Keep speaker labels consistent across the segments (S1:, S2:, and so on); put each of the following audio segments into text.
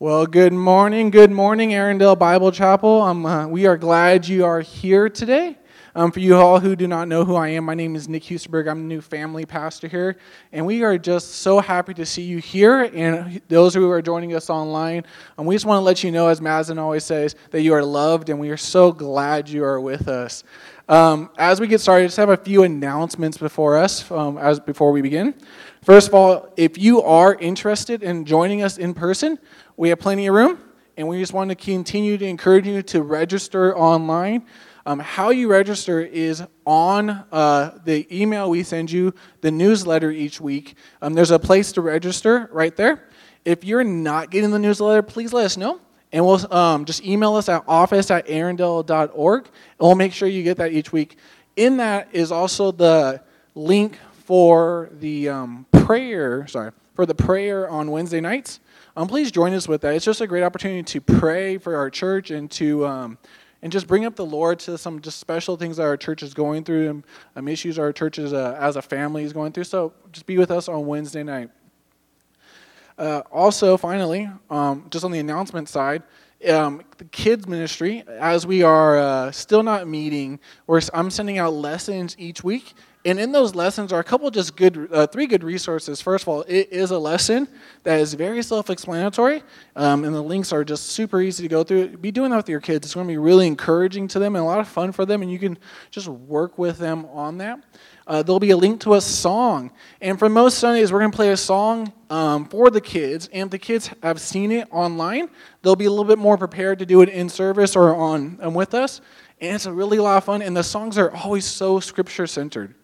S1: Well, good morning. Good morning, Arendelle Bible Chapel. Um, uh, we are glad you are here today. Um, for you all who do not know who I am, my name is Nick Husterberg. I'm the new family pastor here. And we are just so happy to see you here and those who are joining us online. And we just want to let you know, as Mazen always says, that you are loved and we are so glad you are with us. Um, as we get started, just have a few announcements before us, um, as before we begin. First of all, if you are interested in joining us in person, we have plenty of room, and we just want to continue to encourage you to register online. Um, how you register is on uh, the email we send you, the newsletter each week. Um, there's a place to register right there. If you're not getting the newsletter, please let us know. And we'll um, just email us at office at arendelle.org, and we'll make sure you get that each week. In that is also the link for the um, prayer, sorry, for the prayer on Wednesday nights. Um, please join us with that. It's just a great opportunity to pray for our church and to um, and just bring up the Lord to some just special things that our church is going through and um, issues our church is, uh, as a family is going through. So just be with us on Wednesday night. Uh, also, finally, um, just on the announcement side, um, the kids ministry, as we are uh, still not meeting, I'm sending out lessons each week. And in those lessons are a couple just good, uh, three good resources. First of all, it is a lesson that is very self explanatory, um, and the links are just super easy to go through. Be doing that with your kids. It's going to be really encouraging to them and a lot of fun for them, and you can just work with them on that. Uh, there'll be a link to a song. And for most Sundays, we're going to play a song um, for the kids. And if the kids have seen it online, they'll be a little bit more prepared to do it in service or on um, with us. And it's a really lot of fun. And the songs are always so scripture centered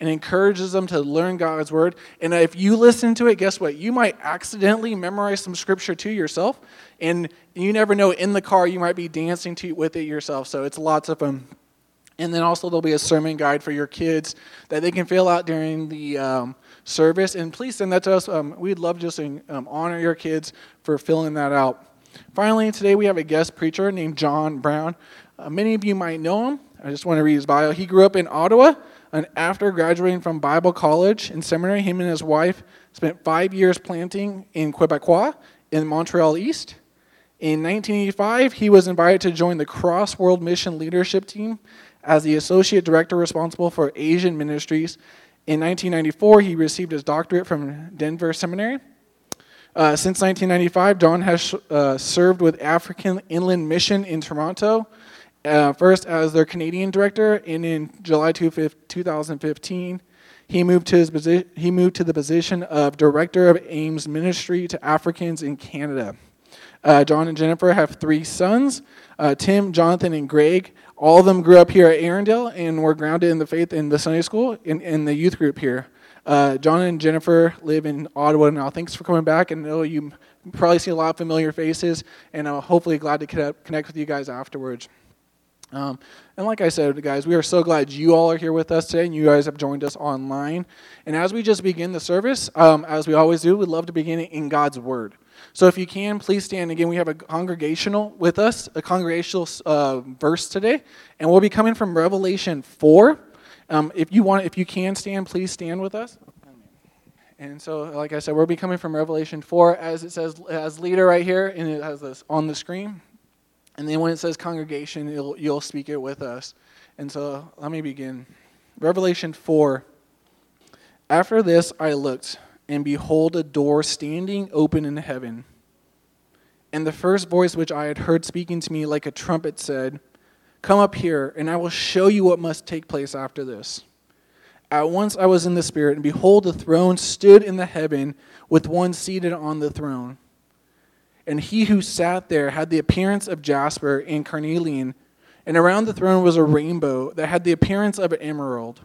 S1: and encourages them to learn God's word. And if you listen to it, guess what? You might accidentally memorize some scripture to yourself. And you never know, in the car, you might be dancing to, with it yourself. So it's lots of fun. And then also there'll be a sermon guide for your kids that they can fill out during the um, service. And please send that to us. Um, we'd love just to um, honor your kids for filling that out. Finally, today we have a guest preacher named John Brown. Uh, many of you might know him. I just want to read his bio. He grew up in Ottawa, and after graduating from Bible college and seminary, him and his wife spent five years planting in Quebecois in Montreal East. In 1985, he was invited to join the Cross World Mission Leadership Team as the associate director responsible for Asian ministries. In 1994, he received his doctorate from Denver Seminary. Uh, since 1995, John has uh, served with African Inland Mission in Toronto, uh, first as their Canadian director, and in July 2015, he moved to his posi- he moved to the position of director of AIM's Ministry to Africans in Canada. Uh, John and Jennifer have three sons uh, Tim, Jonathan, and Greg. All of them grew up here at Arendelle and were grounded in the faith in the Sunday school in, in the youth group here. Uh, John and Jennifer live in Ottawa now. Thanks for coming back. And I know you probably see a lot of familiar faces, and I'm hopefully glad to connect with you guys afterwards. Um, and like I said, guys, we are so glad you all are here with us today and you guys have joined us online. And as we just begin the service, um, as we always do, we'd love to begin it in God's Word. So if you can, please stand again. We have a congregational with us, a congregational uh, verse today, and we'll be coming from Revelation 4. Um, if you want, if you can stand, please stand with us. And so, like I said, we'll be coming from Revelation 4, as it says, as leader right here, and it has this on the screen. And then when it says congregation, you'll, you'll speak it with us. And so, let me begin. Revelation 4. After this, I looked and behold, a door standing open in heaven. And the first voice which I had heard speaking to me like a trumpet said, Come up here, and I will show you what must take place after this. At once I was in the Spirit, and behold, a throne stood in the heaven with one seated on the throne. And he who sat there had the appearance of jasper and carnelian, and around the throne was a rainbow that had the appearance of an emerald.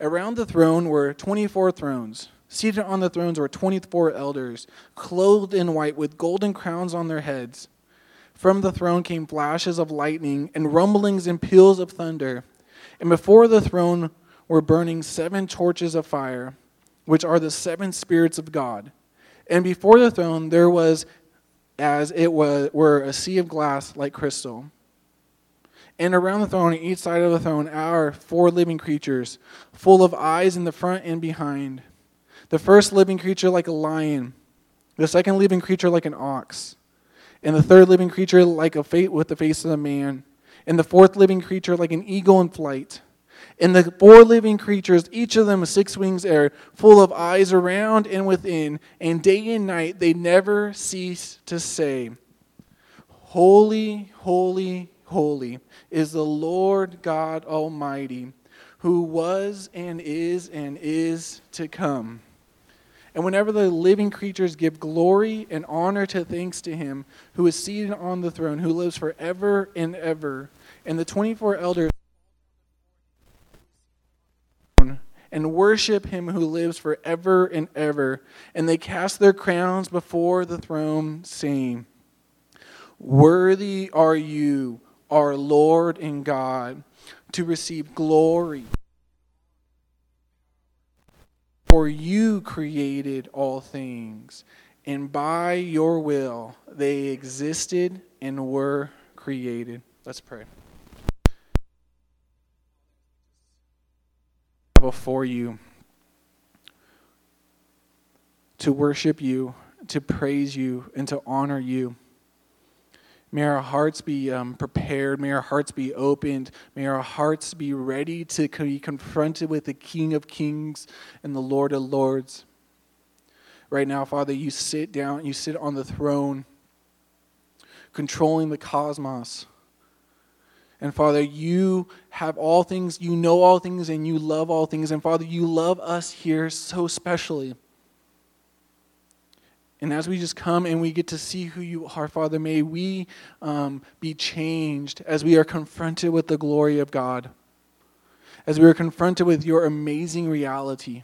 S1: Around the throne were 24 thrones Seated on the thrones were 24 elders, clothed in white with golden crowns on their heads. From the throne came flashes of lightning and rumblings and peals of thunder. And before the throne were burning seven torches of fire, which are the seven spirits of God. And before the throne there was as it was, were a sea of glass like crystal. And around the throne, on each side of the throne, are four living creatures, full of eyes in the front and behind. The first living creature like a lion, the second living creature like an ox, and the third living creature like a fa- with the face of a man, and the fourth living creature like an eagle in flight. And the four living creatures, each of them with six wings are full of eyes around and within, and day and night they never cease to say, Holy, holy, holy is the Lord God Almighty, who was and is and is to come. And whenever the living creatures give glory and honor to thanks to him who is seated on the throne, who lives forever and ever, and the 24 elders and worship him who lives forever and ever, and they cast their crowns before the throne, saying, Worthy are you, our Lord and God, to receive glory. For you created all things, and by your will they existed and were created. Let's pray. Before you, to worship you, to praise you, and to honor you. May our hearts be um, prepared. May our hearts be opened. May our hearts be ready to be confronted with the King of Kings and the Lord of Lords. Right now, Father, you sit down, you sit on the throne, controlling the cosmos. And Father, you have all things, you know all things, and you love all things. And Father, you love us here so specially. And as we just come and we get to see who you are, Father, may we um, be changed as we are confronted with the glory of God, as we are confronted with your amazing reality.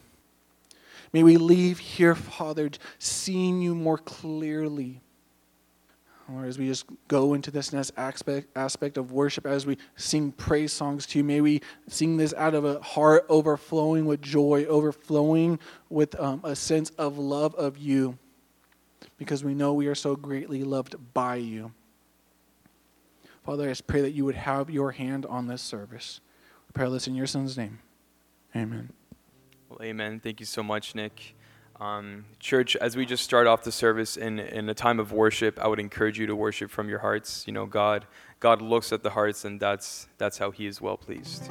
S1: May we leave here, Father, seeing you more clearly. Or as we just go into this next aspect, aspect of worship, as we sing praise songs to you, may we sing this out of a heart overflowing with joy, overflowing with um, a sense of love of you because we know we are so greatly loved by you. Father, I just pray that you would have your hand on this service. We pray this in your son's name. Amen.
S2: Well, amen. Thank you so much, Nick. Um, church, as we just start off the service in, in a time of worship, I would encourage you to worship from your hearts. You know, God, God looks at the hearts, and that's, that's how He is well pleased.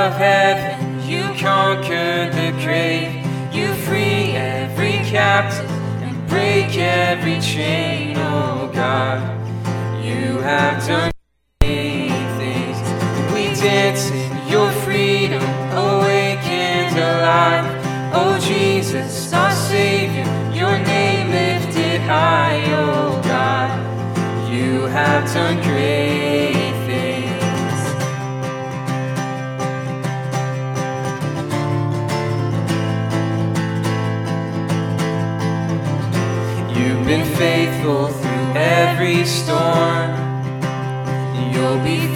S2: Of heaven, you conquered the grave. You free every captive and break every chain, oh God. You have done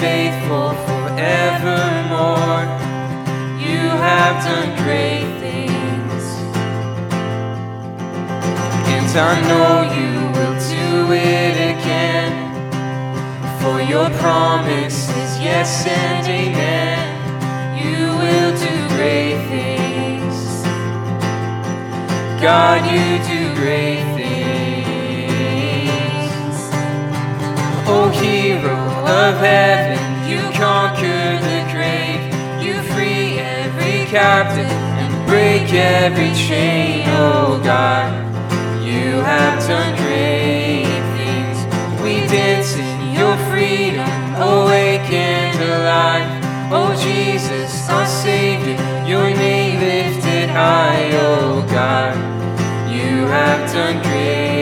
S2: faithful forevermore. You have done great things. And I know you will do it again. For your promise is yes and amen. You will do great things. God, you do great things. O hero of heaven, you conquer the grave. You free every captive and break every chain, oh God. You have done great things. We dance in your freedom, awakened alive. Oh Jesus, our Savior, your name lifted high, oh God. You have done great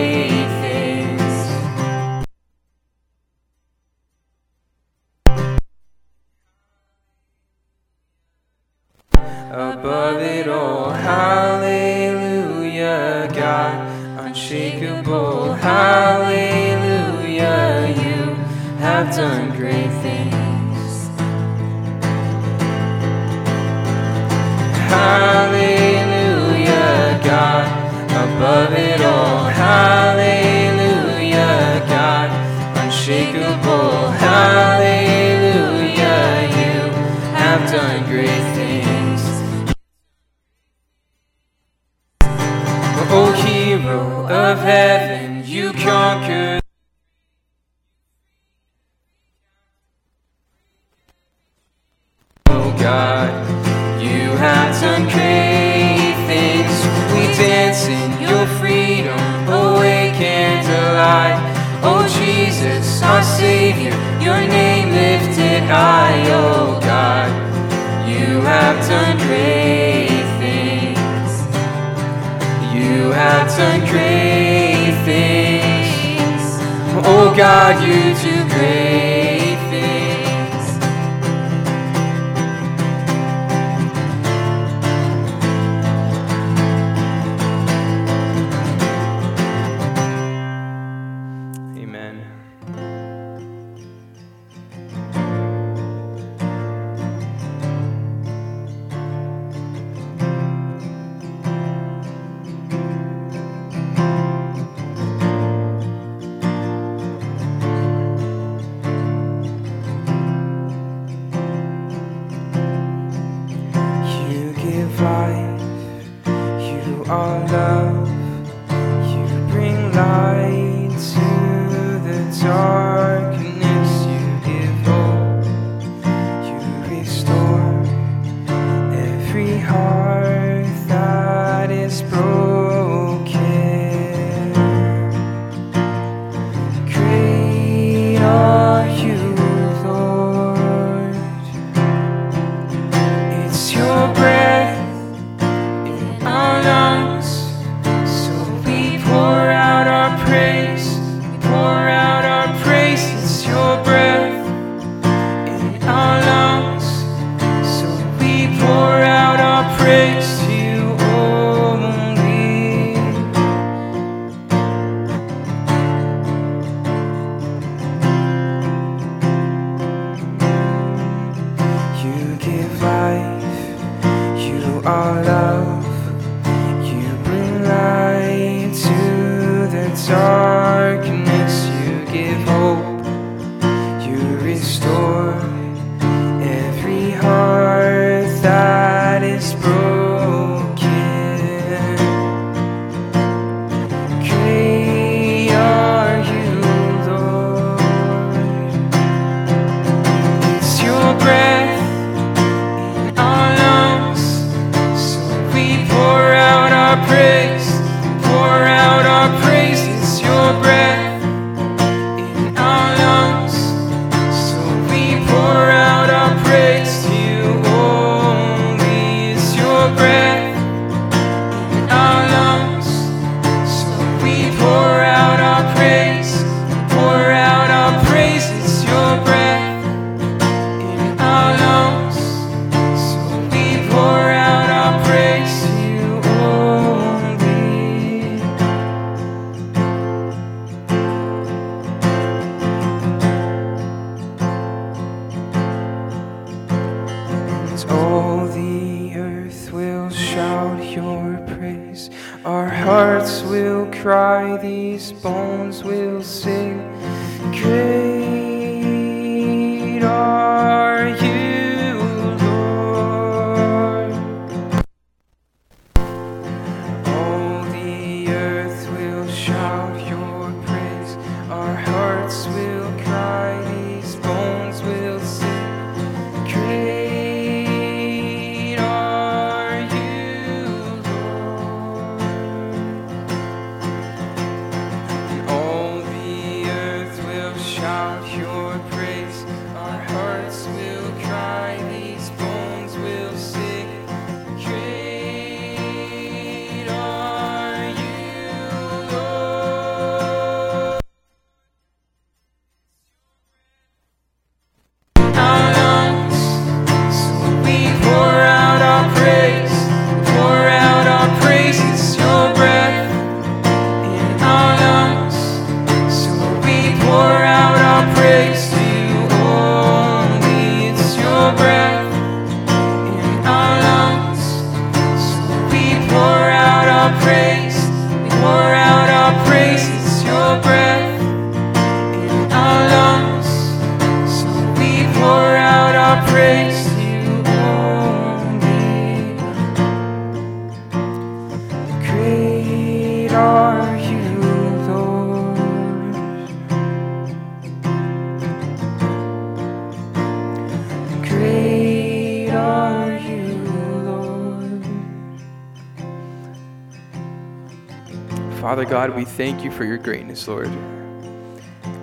S2: Father God, we thank you for your greatness, Lord.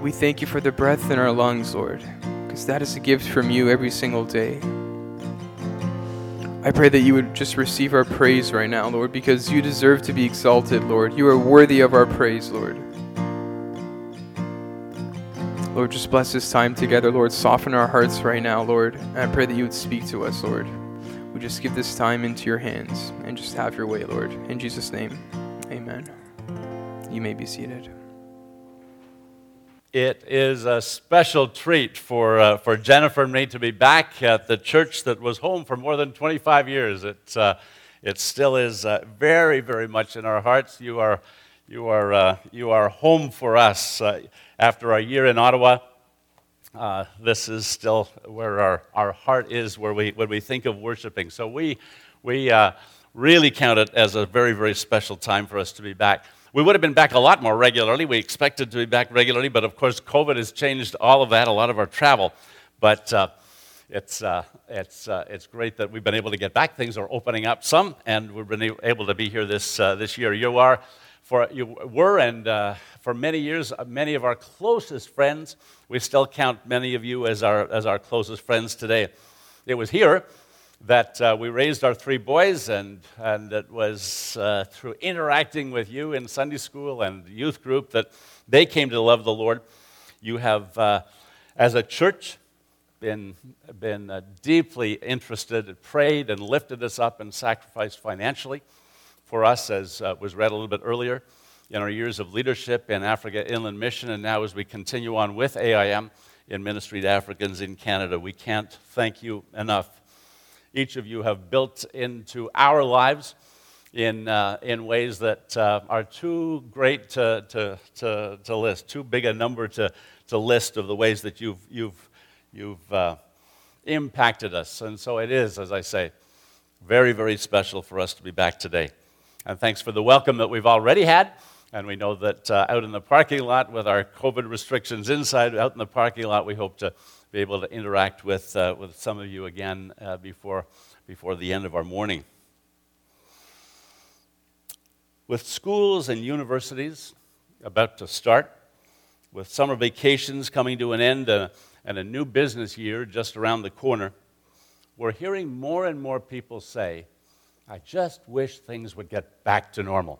S2: We thank you for the breath in our lungs, Lord, because that is a gift from you every single day. I pray that you would just receive our praise right now, Lord, because you deserve to be exalted, Lord. You are worthy of our praise, Lord. Lord, just bless this time together, Lord. Soften our hearts right now, Lord. And I pray that you would speak to us, Lord. We just give this time into your hands and just have your way, Lord. In Jesus' name, amen. You may be seated.
S3: It is a special treat for, uh, for Jennifer and me to be back at the church that was home for more than 25 years. It, uh, it still is uh, very, very much in our hearts. You are, you are, uh, you are home for us. Uh, after our year in Ottawa, uh, this is still where our, our heart is where we, when we think of worshiping. So we, we really count it as a very, very special time for us to be back. We would have been back a lot more regularly. We expected to be back regularly, but of course, COVID has changed all of that, a lot of our travel. But uh, it's, uh, it's, uh, it's great that we've been able to get back. Things are opening up some, and we've been able to be here this, uh, this year. You are for you were and uh, for many years uh, many of our closest friends we still count many of you as our as our closest friends today it was here that uh, we raised our three boys and and it was uh, through interacting with you in sunday school and youth group that they came to love the lord you have uh, as a church been, been uh, deeply interested and prayed and lifted us up and sacrificed financially for us, as uh, was read a little bit earlier, in our years of leadership in Africa Inland Mission, and now as we continue on with AIM in ministry to Africans in Canada. We can't thank you enough. Each of you have built into our lives in, uh, in ways that uh, are too great to, to, to, to, list, too big a number to, to list of the ways that you've, you've, you've uh, impacted us. And so it is, as I say, very, very special for us to be back today. And thanks for the welcome that we've already had. And we know that uh, out in the parking lot, with our COVID restrictions inside, out in the parking lot, we hope to be able to interact with, uh, with some of you again uh, before, before the end of our morning. With schools and universities about to start, with summer vacations coming to an end uh, and a new business year just around the corner, we're hearing more and more people say, I just wish things would get back to normal.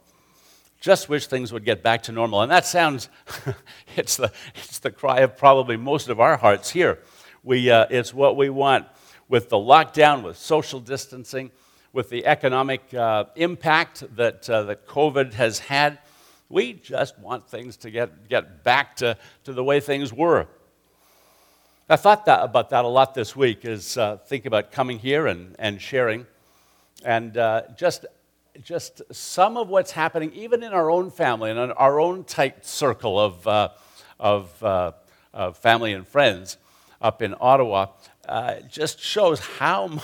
S3: Just wish things would get back to normal. And that sounds, it's, the, it's the cry of probably most of our hearts here. We, uh, it's what we want with the lockdown, with social distancing, with the economic uh, impact that, uh, that COVID has had. We just want things to get, get back to, to the way things were. I thought that, about that a lot this week, is uh, think about coming here and, and sharing and uh, just, just some of what's happening, even in our own family and in our own tight circle of, uh, of, uh, of, family and friends up in Ottawa, uh, just shows how,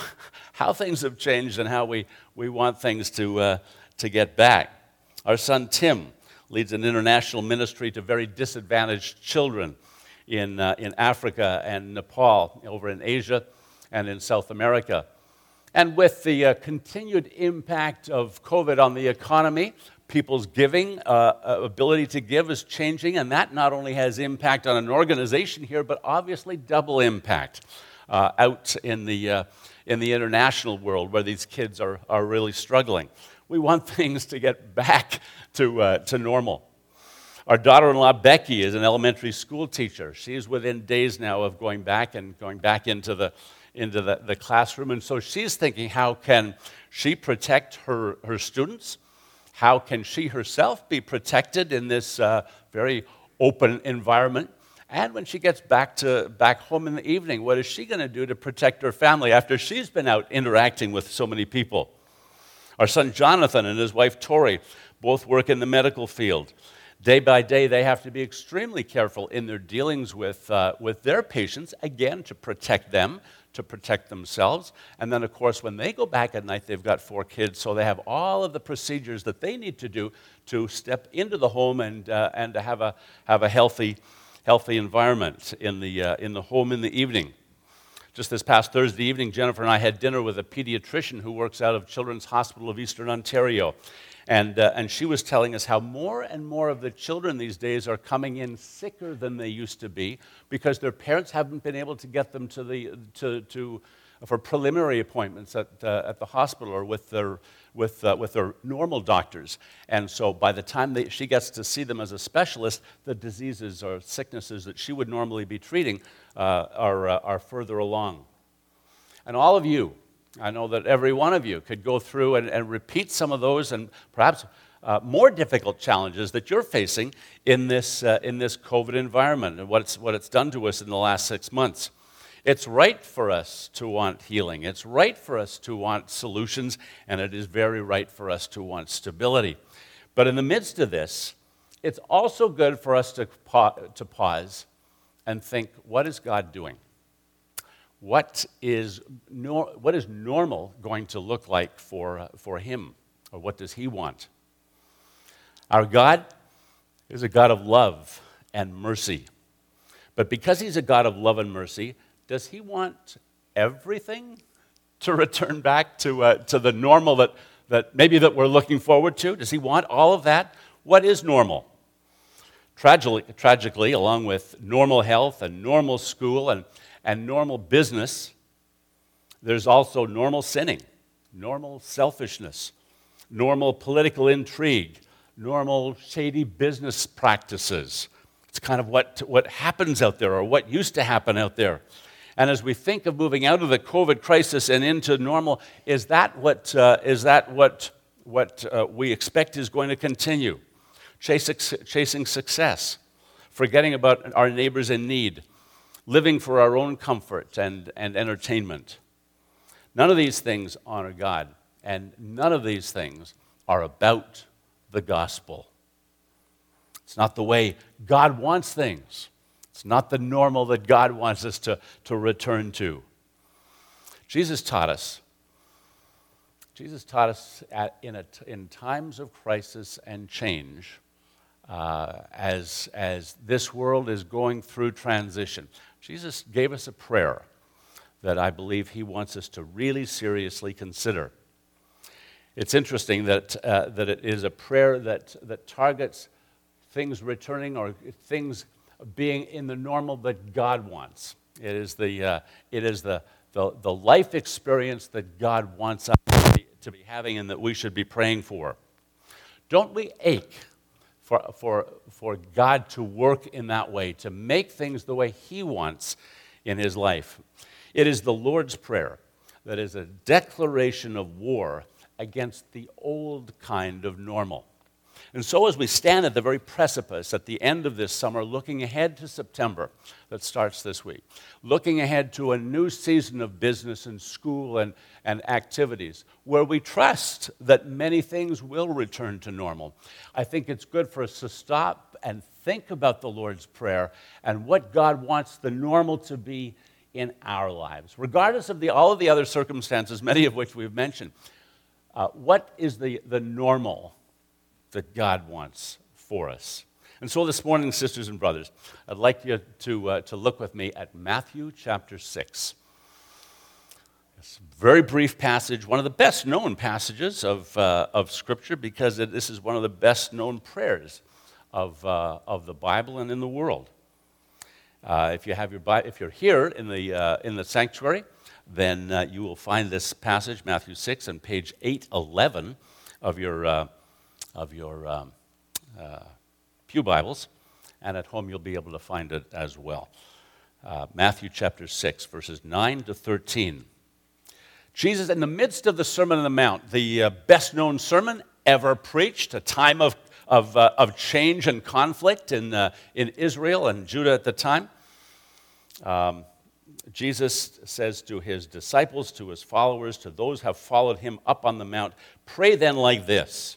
S3: how things have changed and how we, we want things to, uh, to get back. Our son Tim leads an international ministry to very disadvantaged children in, uh, in Africa and Nepal, over in Asia and in South America. And with the uh, continued impact of COVID on the economy, people's giving, uh, uh, ability to give is changing, and that not only has impact on an organization here, but obviously double impact uh, out in the, uh, in the international world where these kids are, are really struggling. We want things to get back to, uh, to normal. Our daughter in law, Becky, is an elementary school teacher. She's within days now of going back and going back into the into the, the classroom. And so she's thinking, how can she protect her, her students? How can she herself be protected in this uh, very open environment? And when she gets back, to, back home in the evening, what is she going to do to protect her family after she's been out interacting with so many people? Our son Jonathan and his wife Tori both work in the medical field. Day by day, they have to be extremely careful in their dealings with, uh, with their patients, again, to protect them, to protect themselves. And then, of course, when they go back at night, they've got four kids, so they have all of the procedures that they need to do to step into the home and, uh, and to have a, have a healthy, healthy environment in the, uh, in the home in the evening. Just this past Thursday evening, Jennifer and I had dinner with a pediatrician who works out of Children's Hospital of Eastern Ontario. And, uh, and she was telling us how more and more of the children these days are coming in sicker than they used to be because their parents haven't been able to get them to the, to, to, for preliminary appointments at, uh, at the hospital or with their, with, uh, with their normal doctors. And so by the time they, she gets to see them as a specialist, the diseases or sicknesses that she would normally be treating uh, are, uh, are further along. And all of you, I know that every one of you could go through and, and repeat some of those and perhaps uh, more difficult challenges that you're facing in this, uh, in this COVID environment and what it's, what it's done to us in the last six months. It's right for us to want healing. It's right for us to want solutions, and it is very right for us to want stability. But in the midst of this, it's also good for us to, pa- to pause and think what is God doing? What is, nor, what is normal going to look like for, for him? Or what does he want? Our God is a God of love and mercy. But because he's a God of love and mercy, does he want everything to return back to, uh, to the normal that, that maybe that we're looking forward to? Does he want all of that? What is normal? Tragically, tragically along with normal health and normal school and and normal business, there's also normal sinning, normal selfishness, normal political intrigue, normal shady business practices. It's kind of what, what happens out there or what used to happen out there. And as we think of moving out of the COVID crisis and into normal, is that what, uh, is that what, what uh, we expect is going to continue? Chasing, chasing success, forgetting about our neighbors in need, living for our own comfort and, and entertainment. None of these things honor God, and none of these things are about the gospel. It's not the way God wants things. It's not the normal that God wants us to, to return to. Jesus taught us. Jesus taught us at, in, in times of crisis and change, uh, as, as this world is going through transition. Jesus gave us a prayer that I believe he wants us to really seriously consider. It's interesting that, uh, that it is a prayer that, that targets things returning or things being in the normal that God wants. It is the, uh, it is the, the, the life experience that God wants us to be, to be having and that we should be praying for. Don't we ache for, for, for God to work in that way, to make things the way He wants in His life. It is the Lord's Prayer that is a declaration of war against the old kind of normal. And so, as we stand at the very precipice at the end of this summer, looking ahead to September that starts this week, looking ahead to a new season of business and school and, and activities where we trust that many things will return to normal, I think it's good for us to stop and think about the Lord's Prayer and what God wants the normal to be in our lives, regardless of the, all of the other circumstances, many of which we've mentioned. Uh, what is the, the normal that God wants for us. And so this morning, sisters and brothers, I'd like you to, uh, to look with me at Matthew chapter 6. It's a very brief passage, one of the best known passages of, uh, of Scripture, because it, this is one of the best known prayers of, uh, of the Bible and in the world. Uh, if, you have your, if you're here in the, uh, in the sanctuary, then uh, you will find this passage, Matthew 6, on page 811 of your of your um, uh, Pew Bibles, and at home you'll be able to find it as well. Uh, Matthew chapter 6, verses 9 to 13. Jesus, in the midst of the Sermon on the Mount, the uh, best known sermon ever preached, a time of, of, uh, of change and conflict in, uh, in Israel and Judah at the time, um, Jesus says to his disciples, to his followers, to those who have followed him up on the mount, Pray then like this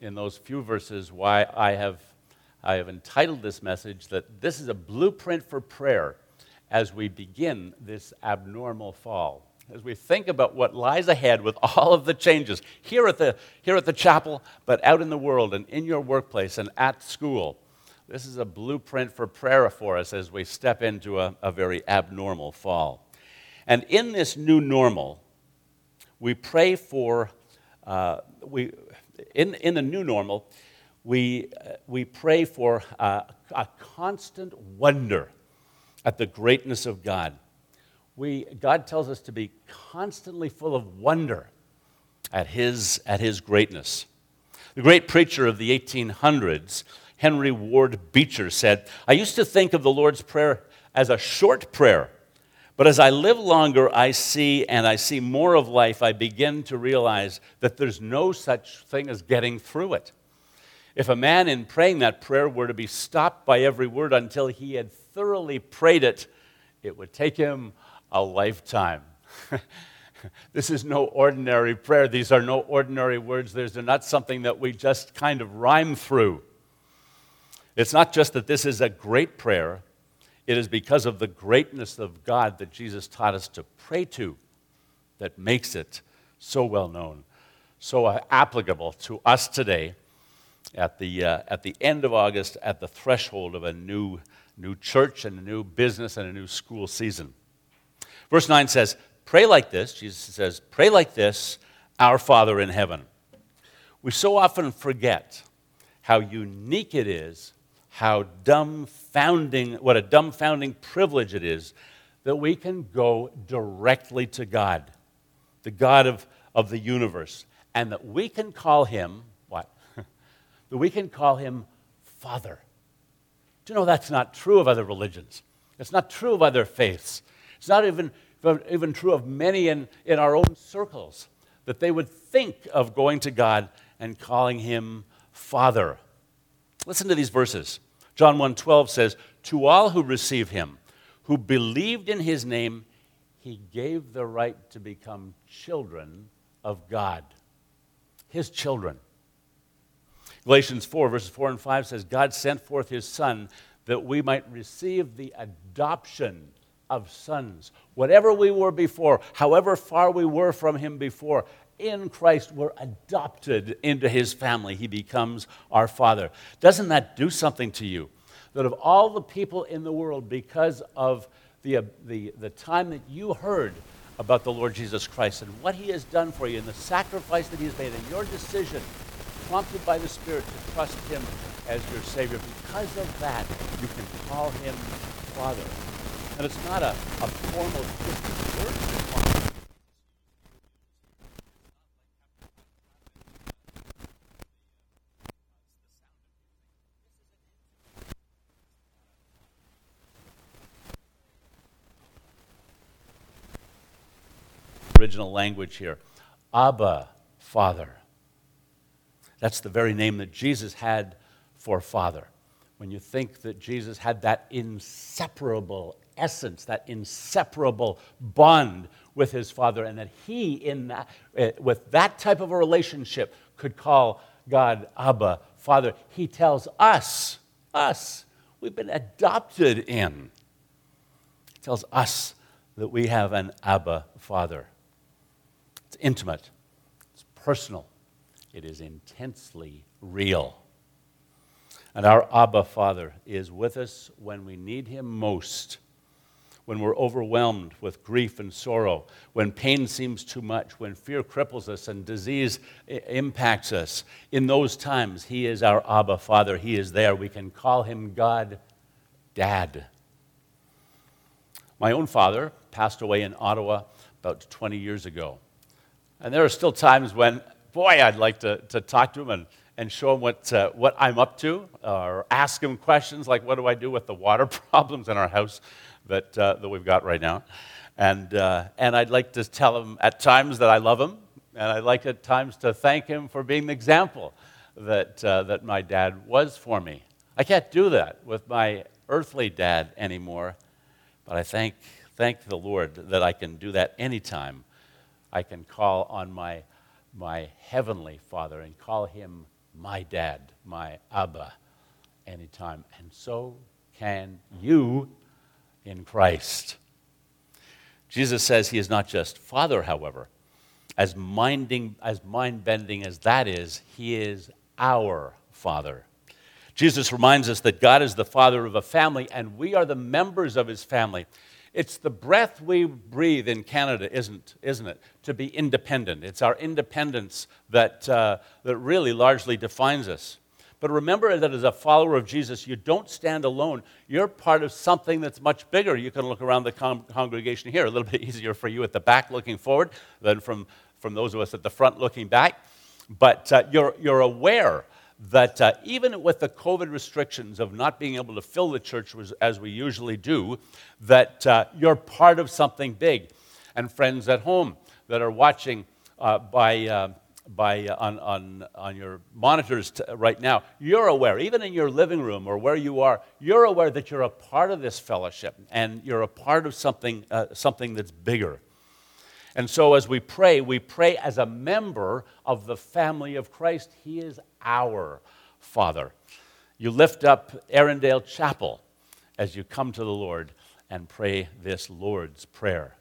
S3: in those few verses why I have, I have entitled this message that this is a blueprint for prayer as we begin this abnormal fall. As we think about what lies ahead with all of the changes here at the, here at the chapel, but out in the world and in your workplace and at school. This is a blueprint for prayer for us as we step into a, a very abnormal fall. And in this new normal, we pray for, uh, we, in, in the new normal, we, uh, we pray for uh, a constant wonder at the greatness of God. We, God tells us to be constantly full of wonder at his, at his greatness. The great preacher of the 1800s, Henry Ward Beecher, said, I used to think of the Lord's Prayer as a short prayer but as I live longer, I see and I see more of life, I begin to realize that there's no such thing as getting through it. If a man in praying that prayer were to be stopped by every word until he had thoroughly prayed it, it would take him a lifetime. this is no ordinary prayer. These are no ordinary words. These are not something that we just kind of rhyme through. It's not just that this is a great prayer, it is because of the greatness of God that Jesus taught us to pray to that makes it so well known, so applicable to us today at the, uh, at the end of August, at the threshold of a new, new church and a new business and a new school season. Verse 9 says, Pray like this. Jesus says, Pray like this, our Father in heaven. We so often forget how unique it is how dumbfounding, what a dumbfounding privilege it is that we can go directly to God, the God of, of the universe, and that we can call him, what? that we can call him Father. Do you know that's not true of other religions? It's not true of other faiths. It's not even, even true of many in, in our own circles that they would think of going to God and calling him Father. Listen to these verses. John 1:12 says, "To all who receive him, who believed in his name, he gave the right to become children of God." His children. Galatians 4, verses 4 and 5 says, God sent forth his Son that we might receive the adoption of sons. Whatever we were before, however far we were from him before, in Christ, we're adopted into his family. He becomes our father. Doesn't that do something to you? That of all the people in the world, because of the, uh, the, the time that you heard about the Lord Jesus Christ and what he has done for you and the sacrifice that he has made and your decision, prompted by the Spirit, to trust him as your Savior, because of that, you can call him Father. And it's not a, a formal Christian word original language here Abba, Father. That's the very name that Jesus had for Father. When you think that Jesus had that inseparable essence, that inseparable bond with his Father, and that he, in that, uh, with that type of a relationship, could call God Abba, Father, he tells us, us, we've been adopted in. He tells us that we have an Abba, Father. It's intimate, it's personal, it is intensely real. And our Abba Father is with us when we need Him most, when we're overwhelmed with grief and sorrow, when pain seems too much, when fear cripples us and disease impacts us. In those times, He is our Abba Father. He is there. We can call Him God, Dad. My own father passed away in Ottawa about 20 years ago. And there are still times when, boy, I'd like to, to talk to him and, and show him what, uh, what I'm up to, or ask him questions like, what do I do with the water problems in our house that, uh, that we've got right now? And, uh, and I'd like to tell him at times that I love him, and I'd like at times to thank him for being the example that, uh, that my dad was for me. I can't do that with my earthly dad anymore, but I thank, thank the Lord that I can do that anytime I can call on my my heavenly Father and call him my dad, my Abba, anytime. And so can you in Christ. Jesus says he is not just Father, however. As minding, as mind-bending as that is, he is our Father. Jesus reminds us that God is the father of a family and we are the members of his family. It's the breath we breathe in Canada, isn't, isn't it? To be independent. It's our independence that, uh, that really largely defines us. But remember that as a follower of Jesus, you don't stand alone. You're part of something that's much bigger. You can look around the con- congregation here, a little bit easier for you at the back looking forward than from, from those of us at the front looking back. But uh, you're, you're aware that uh, even with the COVID restrictions of not being able to fill the church as we usually do, that uh, you're part of something big. And friends at home that are watching uh, by, uh, by, uh, on, on, on your monitors t- right now, you're aware, even in your living room or where you are, you're aware that you're a part of this fellowship and you're a part of something, uh, something that's bigger. And so, as we pray, we pray as a member of the family of Christ. He is our Father. You lift up Arundel Chapel as you come to the Lord and pray this Lord's Prayer.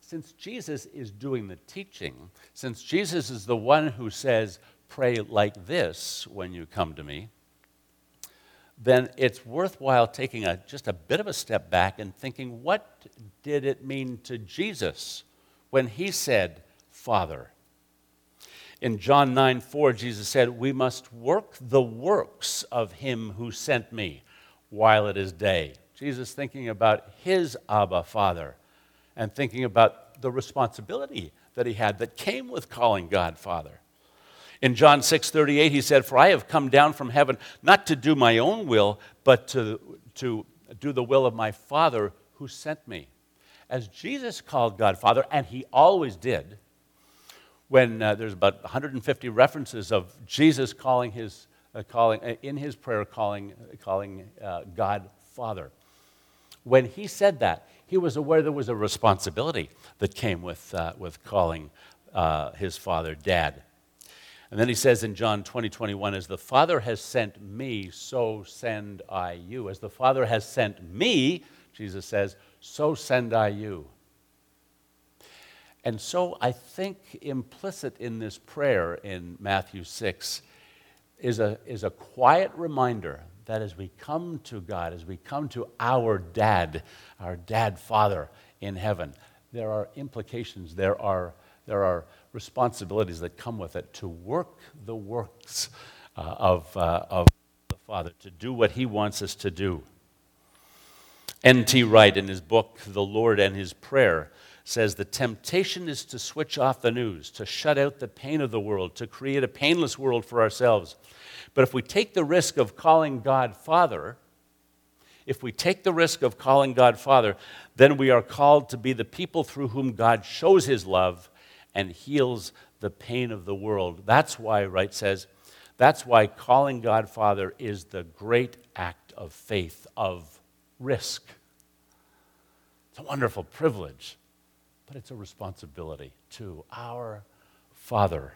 S3: Since Jesus is doing the teaching, since Jesus is the one who says, Pray like this when you come to me, then it's worthwhile taking a, just a bit of a step back and thinking, what did it mean to Jesus when he said, Father? In John 9 4, Jesus said, We must work the works of him who sent me while it is day. Jesus thinking about his Abba Father and thinking about the responsibility that he had that came with calling God Father. In John 6:38 he said, "For I have come down from heaven not to do my own will, but to, to do the will of my Father who sent me." As Jesus called God Father, and he always did, when uh, there's about 150 references of Jesus calling his uh, calling uh, in his prayer calling calling uh, God Father. When he said that, he was aware there was a responsibility that came with uh, with calling uh, his father Dad. And then he says in John 20, 21, as the Father has sent me, so send I you. As the Father has sent me, Jesus says, so send I you. And so I think implicit in this prayer in Matthew 6 is a, is a quiet reminder that as we come to God, as we come to our dad, our dad father in heaven, there are implications, there are, there are responsibilities that come with it to work the works uh, of, uh, of the Father, to do what He wants us to do. N.T. Wright, in his book, The Lord and His Prayer, says the temptation is to switch off the news, to shut out the pain of the world, to create a painless world for ourselves. But if we take the risk of calling God Father, if we take the risk of calling God Father, then we are called to be the people through whom God shows His love and heals the pain of the world. That's why, Wright says, that's why calling God Father is the great act of faith, of risk. It's a wonderful privilege, but it's a responsibility to our Father.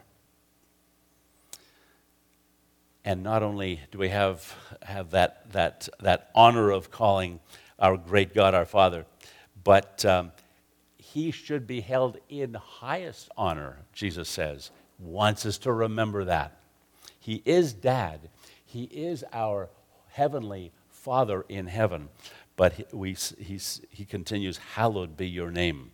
S3: And not only do we have, have that, that, that honor of calling our great God our Father, but um, he should be held in highest honor, Jesus says. Wants us to remember that. He is dad, he is our heavenly Father in heaven. But he, we, he continues, Hallowed be your name.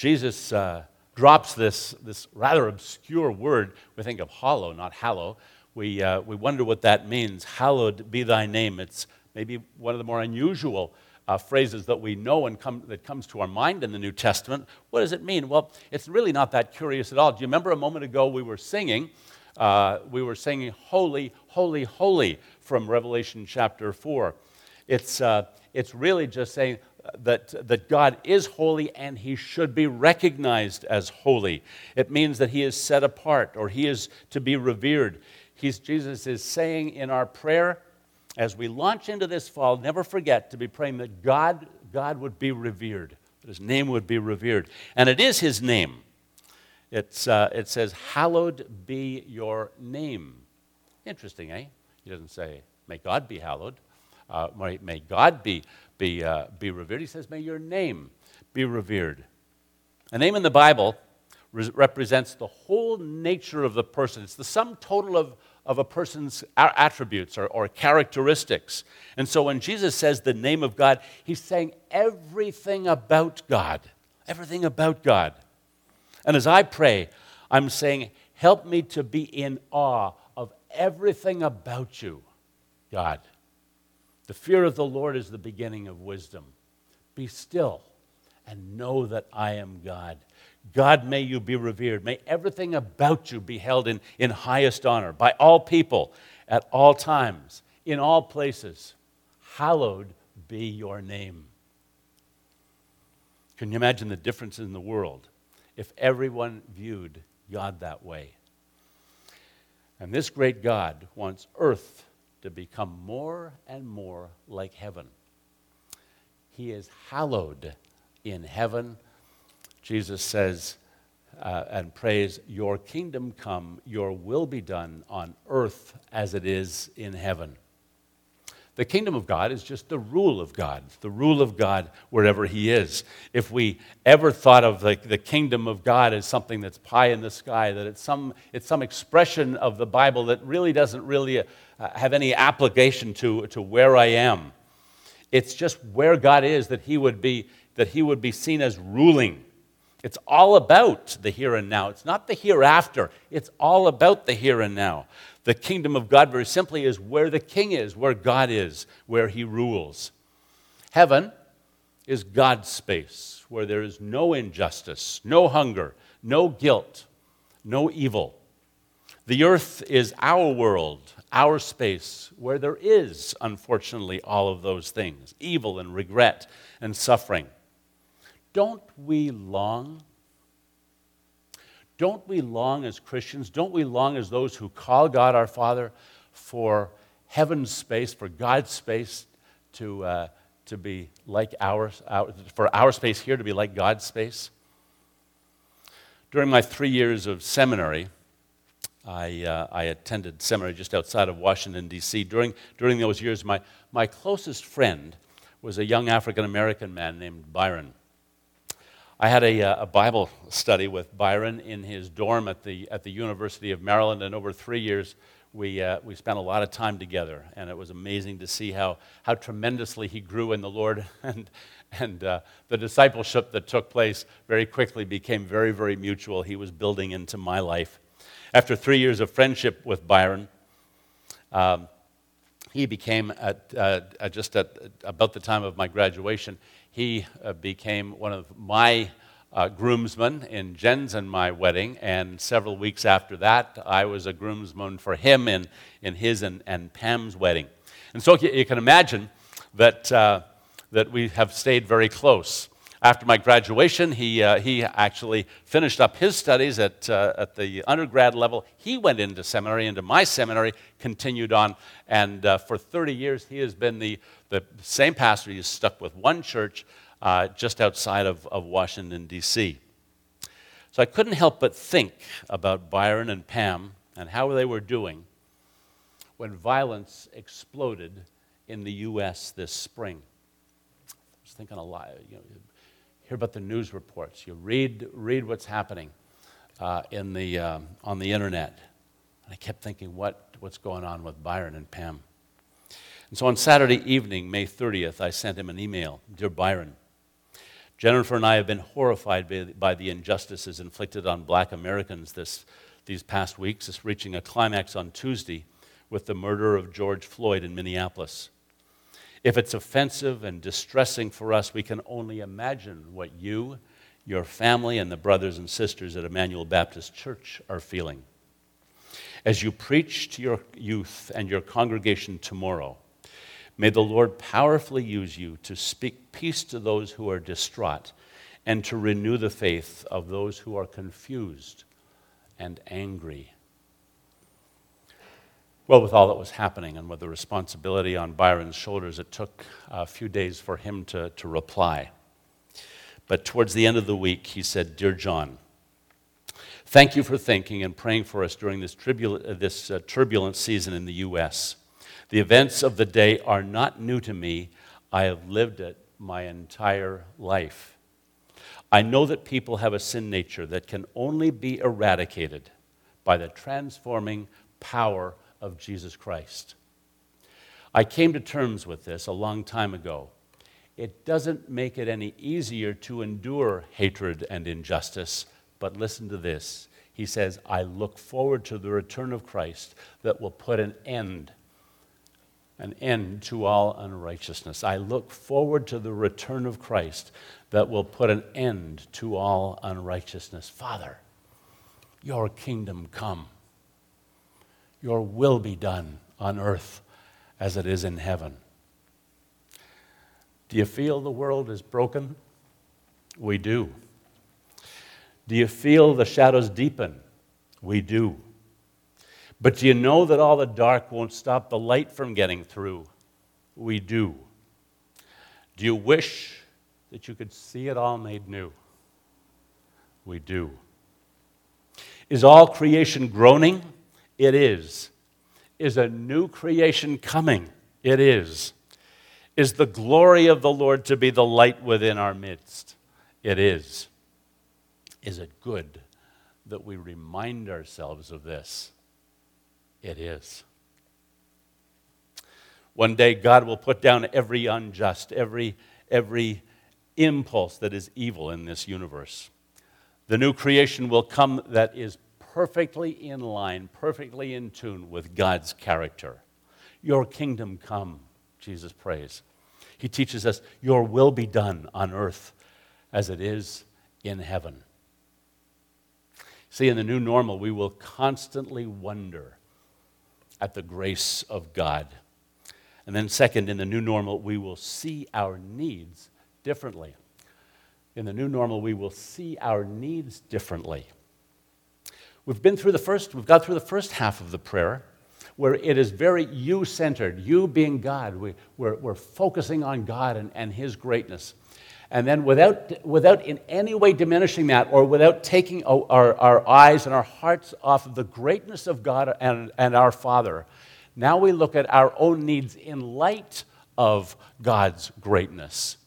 S3: Jesus uh, drops this, this rather obscure word. We think of hollow, not hallow. We, uh, we wonder what that means. Hallowed be thy name. It's maybe one of the more unusual uh, phrases that we know and come, that comes to our mind in the New Testament. What does it mean? Well, it's really not that curious at all. Do you remember a moment ago we were singing? Uh, we were singing Holy, Holy, Holy from Revelation chapter 4. It's, uh, it's really just saying that, that God is holy and he should be recognized as holy. It means that he is set apart or he is to be revered. He's, Jesus is saying in our prayer, as we launch into this fall, never forget to be praying that God, God would be revered that his name would be revered. And it is his name. It's, uh, it says, Hallowed be your name. Interesting, eh? He doesn't say, May God be hallowed. Uh, may, may, God be, be, uh, be revered. He says, May your name be revered. A name in the Bible re- represents the whole nature of the person, it's the sum total of, of a person's attributes or, or characteristics. And so when Jesus says the name of God, he's saying everything about God. Everything about God. And as I pray, I'm saying, help me to be in awe of everything about you, God. The fear of the Lord is the beginning of wisdom. Be still and know that I am God. God, may you be revered. May everything about you be held in, in highest honor by all people, at all times, in all places. Hallowed be your name. Can you imagine the difference in the world if everyone viewed God that way? And this great God wants earth to become more and more like heaven. He is hallowed in heaven Jesus says uh, and prays, Your kingdom come, your will be done on earth as it is in heaven. The kingdom of God is just the rule of God, the rule of God wherever He is. If we ever thought of the, the kingdom of God as something that's pie in the sky, that it's some, it's some expression of the Bible that really doesn't really uh, have any application to, to where I am, it's just where God is that He would be, that He would be seen as ruling it's all about the here and now. It's not the hereafter. It's all about the here and now. The kingdom of God, very simply, is where the king is, where God is, where he rules. Heaven is God's space, where there is no injustice, no hunger, no guilt, no evil. The earth is our world, our space, where there is, unfortunately, all of those things evil and regret and suffering. Don't we long? Don't we long as Christians, don't we long as those who call God our Father for heaven's space, for God's space to, uh, to be like ours, our, for our space here to be like God's space? During my three years of seminary, I, uh, I attended seminary just outside of Washington, D.C. During, during those years, my, my closest friend was a young African American man named Byron. I had a, uh, a, Bible study with Byron in his dorm at the, at the University of Maryland, and over three years, we, uh, we spent a lot of time together, and it was amazing to see how, how tremendously he grew in the Lord. And, and uh, the discipleship that took place very quickly became very, very mutual. He was building into my life. After three years of friendship with Byron, um, he became, at, uh, just at about the time of my graduation, he uh, became one of my uh, groomsmen in Jen's and my wedding, and several weeks after that, I was a groomsman for him in, in his and, and Pam's wedding. And so you, you can imagine that, uh, that we have stayed very close. After my graduation, he, uh, he actually finished up his studies at, uh, at the undergrad level. He went into seminary, into my seminary, continued on, and uh, for 30 years, he has been the, the same pastor. He's stuck with one church uh, just outside of, of Washington, D.C. So I couldn't help but think about Byron and Pam and how they were doing when violence exploded in the U.S. this spring. I was thinking a lot. You know, hear about the news reports, you read, read what's happening uh, in the, um, on the internet. And I kept thinking, what, what's going on with Byron and Pam? And so on Saturday evening, May 30th, I sent him an email Dear Byron, Jennifer and I have been horrified by, by the injustices inflicted on black Americans this, these past weeks. It's reaching a climax on Tuesday with the murder of George Floyd in Minneapolis. If it's offensive and distressing for us, we can only imagine what you, your family, and the brothers and sisters at Emmanuel Baptist Church are feeling. As you preach to your youth and your congregation tomorrow, may the Lord powerfully use you to speak peace to those who are distraught and to renew the faith of those who are confused and angry. Well, with all that was happening and with the responsibility on Byron's shoulders, it took a few days for him to, to reply. But towards the end of the week, he said, Dear John, thank you for thinking and praying for us during this, tribul- uh, this uh, turbulent season in the U.S. The events of the day are not new to me. I have lived it my entire life. I know that people have a sin nature that can only be eradicated by the transforming power of Jesus Christ. I came to terms with this a long time ago. It doesn't make it any easier to endure hatred and injustice, but listen to this. He says, I look forward to the return of Christ that will put an end an end to all unrighteousness. I look forward to the return of Christ that will put an end to all unrighteousness. Father, your kingdom come. Your will be done on earth as it is in heaven. Do you feel the world is broken? We do. Do you feel the shadows deepen? We do. But do you know that all the dark won't stop the light from getting through? We do. Do you wish that you could see it all made new? We do. Is all creation groaning? It is. Is a new creation coming? It is. Is the glory of the Lord to be the light within our midst? It is. Is it good that we remind ourselves of this? It is. One day, God will put down every unjust, every, every impulse that is evil in this universe. The new creation will come that is perfectly in line, perfectly in tune with God's character. Your kingdom come, Jesus prays. He teaches us, Your will be done on earth as it is in heaven. See, in the new normal, we will constantly wonder at the grace of God. And then, second, in the new normal, we will see our needs differently. In the new normal, we will see our needs differently. We've been through the first, we've got through the first half of the prayer where it is very you centered, you being God. We, we're, we're focusing on God and, and His greatness. And then, without, without in any way diminishing that, or without taking our, our eyes and our hearts off of the greatness of God and, and our Father, now we look at our own needs in light of God's greatness.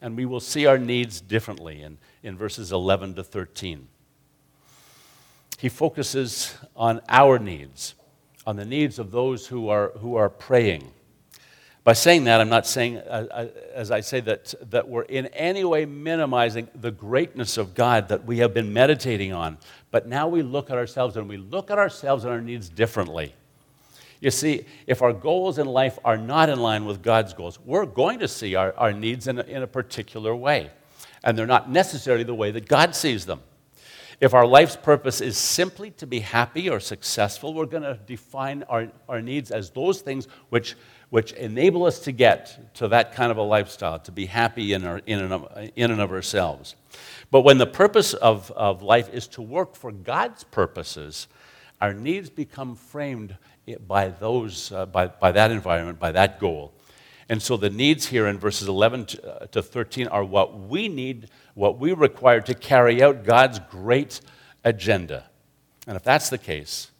S3: And we will see our needs differently in, in verses 11 to 13. He focuses on our needs, on the needs of those who are, who are praying. By saying that, I'm not saying, uh, uh, as I say, that, that we're in any way minimizing the greatness of God that we have been meditating on. But now we look at ourselves and we look at ourselves and our needs differently. You see, if our goals in life are not in line with God's goals, we're going to see our, our needs in a, in a particular way. And they're not necessarily the way that God sees them. If our life's purpose is simply to be happy or successful, we're going to define our, our needs as those things which which enable us to get to that kind of a lifestyle, to be happy in, our, in, and, of, in and of ourselves. But when the purpose of, of life is to work for God's purposes, our needs become framed by, those, uh, by, by that environment, by that goal. And so the needs here in verses 11 to, uh, to 13 are what we need, what we require to carry out God's great agenda. And if that's the case,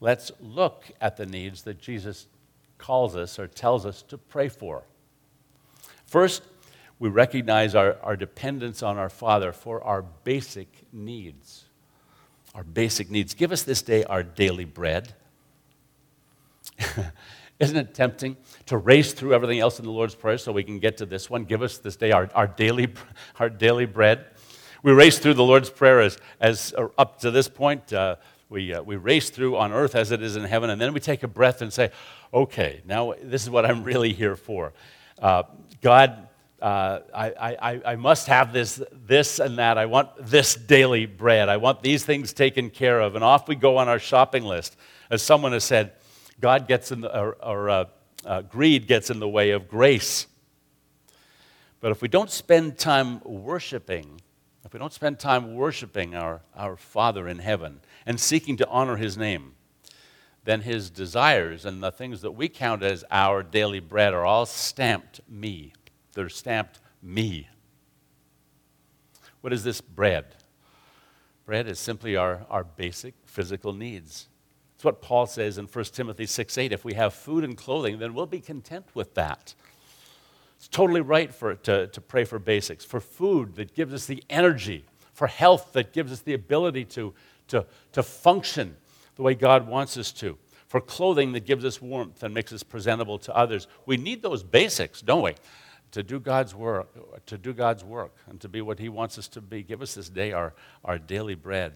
S3: let's look at the needs that Jesus calls us or tells us to pray for. First, we recognize our, our dependence on our Father for our basic needs. Our basic needs. Give us this day our daily bread. Isn't it tempting to race through everything else in the Lord's Prayer so we can get to this one? Give us this day our, our, daily, our daily bread. We race through the Lord's Prayer as, as uh, up to this point. Uh, we, uh, we race through on earth as it is in heaven, and then we take a breath and say, okay, now this is what I'm really here for. Uh, God, uh, I, I, I must have this, this and that. I want this daily bread. I want these things taken care of. And off we go on our shopping list. As someone has said, God gets in the, or, or uh, uh, greed gets in the way of grace. But if we don't spend time worshiping, if we don't spend time worshiping our, our Father in heaven and seeking to honor His name, then His desires and the things that we count as our daily bread are all stamped me. They're stamped me. What is this bread? Bread is simply our, our basic physical needs. It's what Paul says in 1 Timothy 6 8. If we have food and clothing, then we'll be content with that. It's totally right for, to, to pray for basics, for food that gives us the energy, for health that gives us the ability to, to, to function the way God wants us to, for clothing that gives us warmth and makes us presentable to others. We need those basics, don't we? To do God's work, to do God's work and to be what He wants us to be. Give us this day our, our daily bread.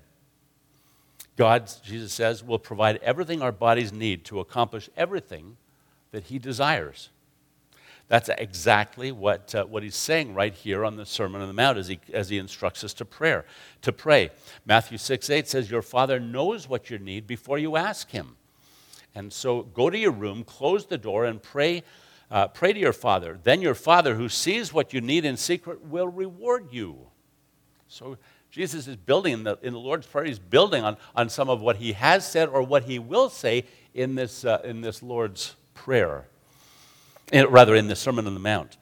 S3: God, Jesus says, will provide everything our bodies need to accomplish everything that He desires. That's exactly what, uh, what he's saying right here on the Sermon on the Mount as he, as he instructs us to prayer, to pray. Matthew 6 8 says, Your Father knows what you need before you ask him. And so go to your room, close the door, and pray, uh, pray to your Father. Then your Father, who sees what you need in secret, will reward you. So Jesus is building in the, in the Lord's Prayer, he's building on, on some of what he has said or what he will say in this, uh, in this Lord's Prayer, in, rather in the Sermon on the Mount.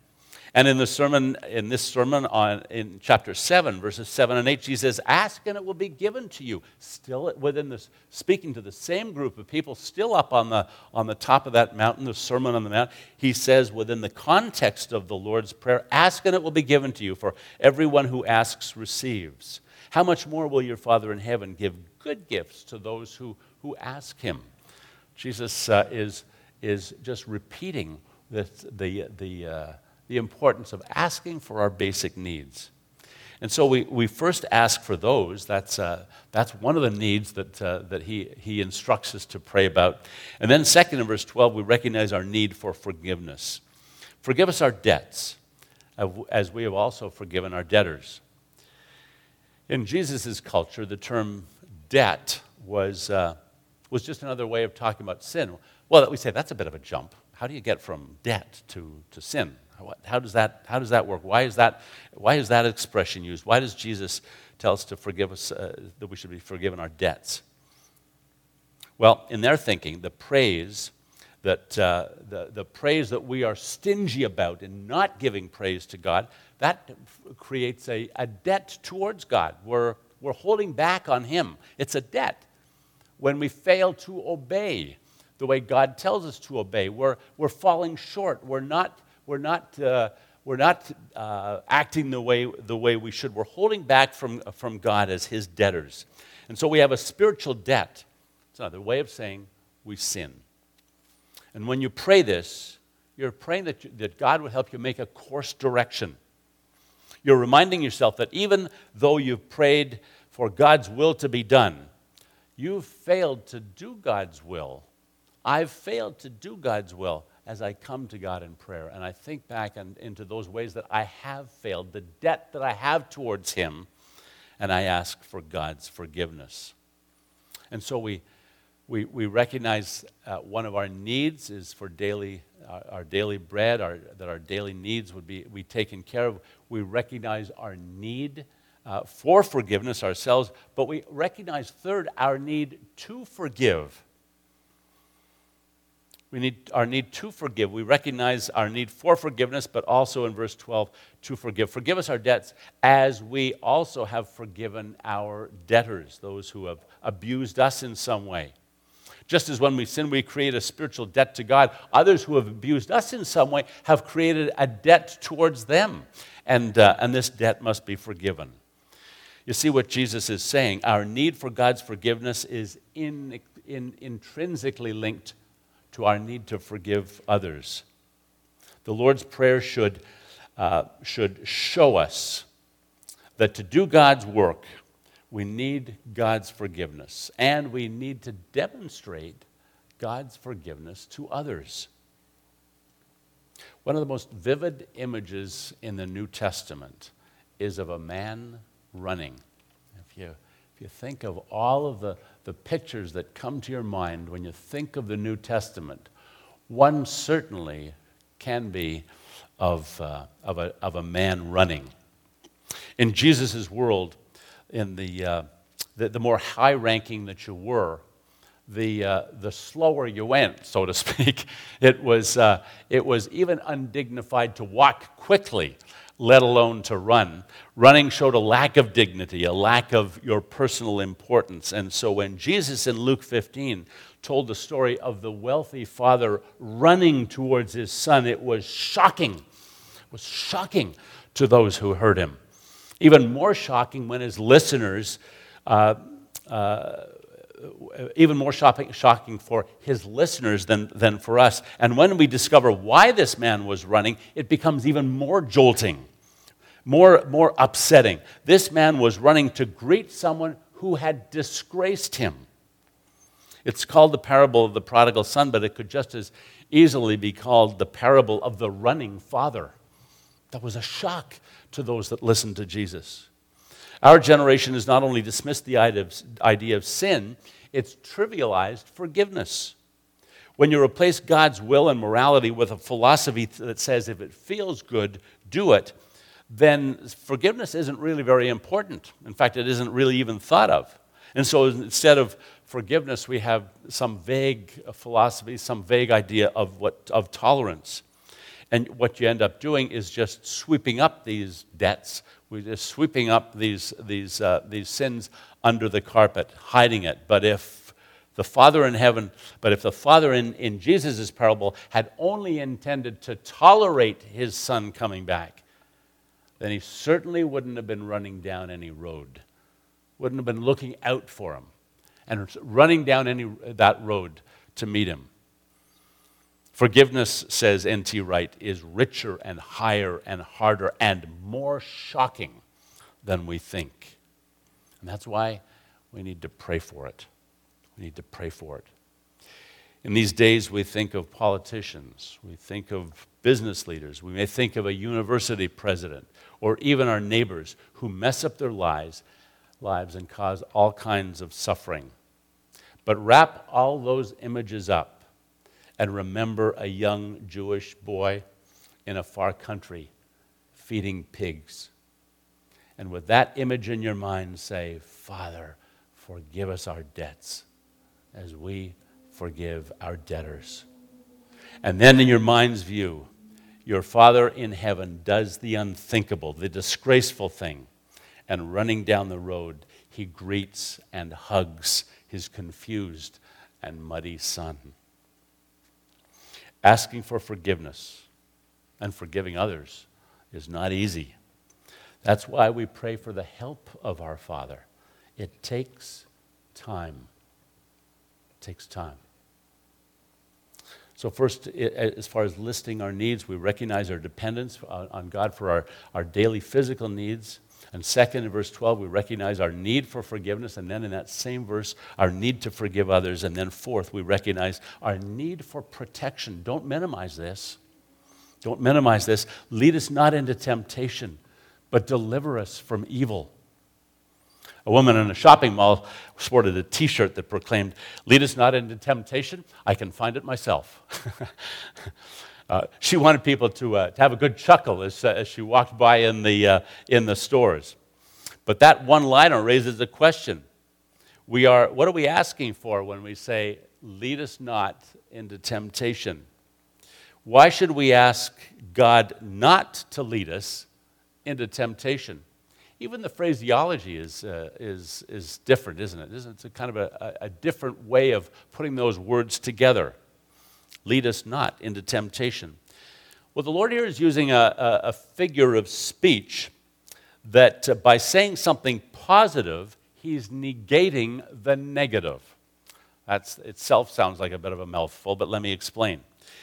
S3: And in the sermon, in this sermon on in chapter 7, verses 7 and 8, Jesus says, Ask and it will be given to you. Still within this, speaking to the same group of people, still up on the, on the top of that mountain, the Sermon on the Mount, he says, within the context of the Lord's Prayer, ask and it will be given to you, for everyone who asks receives. How much more will your Father in heaven give good gifts to those who, who ask him? Jesus uh, is, is just repeating the, the, the, uh, the importance of asking for our basic needs. And so we, we first ask for those. That's, uh, that's one of the needs that, uh, that he, he instructs us to pray about. And then, second, in verse 12, we recognize our need for forgiveness. Forgive us our debts, as we have also forgiven our debtors. In Jesus' culture, the term debt was, uh, was just another way of talking about sin. Well, we say that's a bit of a jump. How do you get from debt to, to sin? How, does that, how does that work? Why is that, why is that expression used? Why does Jesus tell us to forgive us, uh, that we should be forgiven our debts? Well, in their thinking, the praise that, uh, the, the praise that we are stingy about in not giving praise to God, that creates a, a debt towards God. We're, we're holding back on Him. It's a debt. When we fail to obey the way God tells us to obey, we're, we're falling short. We're not we're not, uh, we're not uh, acting the way, the way we should. We're holding back from, from God as His debtors. And so we have a spiritual debt. It's another way of saying we sin. And when you pray this, you're praying that, you, that God would help you make a course direction. You're reminding yourself that even though you've prayed for God's will to be done, you've failed to do God's will. I've failed to do God's will as I come to God in prayer and I think back into those ways that I have failed, the debt that I have towards Him, and I ask for God's forgiveness. And so we, we, we recognize uh, one of our needs is for daily, uh, our daily bread, our, that our daily needs would be, be taken care of. We recognize our need uh, for forgiveness ourselves, but we recognize, third, our need to forgive. We need our need to forgive. We recognize our need for forgiveness, but also in verse 12, to forgive. Forgive us our debts as we also have forgiven our debtors, those who have abused us in some way. Just as when we sin, we create a spiritual debt to God, others who have abused us in some way have created a debt towards them. And, uh, and this debt must be forgiven. You see what Jesus is saying? Our need for God's forgiveness is in, in, intrinsically linked to our need to forgive others. The Lord's Prayer should, uh, should show us that to do God's work, we need God's forgiveness, and we need to demonstrate God's forgiveness to others. One of the most vivid images in the New Testament is of a man running. If you, if you think of all of the the pictures that come to your mind when you think of the New Testament, one certainly can be of, uh, of, a, of a man running. In Jesus' world, in the, uh, the, the, more high ranking that you were, the, uh, the slower you went, so to speak. It was, uh, it was even undignified to walk quickly let alone to run. Running showed a lack of dignity, a lack of your personal importance. And so when Jesus in Luke 15 told the story of the wealthy father running towards his son, it was shocking. It was shocking to those who heard him. Even more shocking when his listeners, uh, uh, Uh, even more shocking, shocking for his listeners than, than for us. And when we discover why this man was running, it becomes even more jolting, more, more upsetting. This man was running to greet someone who had disgraced him. It's called the parable of the prodigal son, but it could just as easily be called the parable of the running father. That was a shock to those that listened to Jesus. Our generation has not only dismissed the idea of sin, it's trivialized forgiveness. When you replace God's will and morality with a philosophy that says if it feels good, do it, then forgiveness isn't really very important. In fact, it isn't really even thought of. And so instead of forgiveness, we have some vague philosophy, some vague idea of, what, of tolerance. And what you end up doing is just sweeping up these debts. We're just sweeping up these, these, uh, these sins under the carpet, hiding it. But if the Father in heaven, but if the Father in, in Jesus' parable had only intended to tolerate his son coming back, then he certainly wouldn't have been running down any road, wouldn't have been looking out for him and running down any, that road to meet him. Forgiveness, says N.T. Wright, is richer and higher and harder and more shocking than we think. And that's why we need to pray for it. We need to pray for it. In these days, we think of politicians, we think of business leaders, we may think of a university president, or even our neighbors who mess up their lives lives and cause all kinds of suffering. But wrap all those images up and remember a young Jewish boy in a far country feeding pigs. And with that image in your mind, say, Father, forgive us our debts as we forgive our debtors. And then in your mind's view, your Father in heaven does the unthinkable, the disgraceful thing and running down the road, he greets and hugs his confused and muddy son. Asking for forgiveness and forgiving others is not easy. That's why we pray for the help of our Father. It takes time. It takes time. So, first, as far as listing our needs, we recognize our dependence on God for our, our daily physical needs. And second, in verse 12, we recognize our need for forgiveness. And then in that same verse, our need to forgive others. And then fourth, we recognize our need for protection. Don't minimize this. Don't minimize this. Lead us not into temptation, but deliver us from evil. A woman in a shopping mall sported a t shirt that proclaimed, Lead us not into temptation, I can find it myself. Uh, she wanted people to, uh, to have a good chuckle as, uh, as she walked by in the, uh, in the stores. But that one liner raises a question. We are, what are we asking for when we say, lead us not into temptation? Why should we ask God not to lead us into temptation? Even the phraseology is, uh, is, is different, isn't it? It's a kind of a, a different way of putting those words together. Lead us not into temptation. Well, the Lord here is using a, a, a figure of speech that uh, by saying something positive, he's negating the negative. That itself sounds like a bit of a mouthful, but let me explain.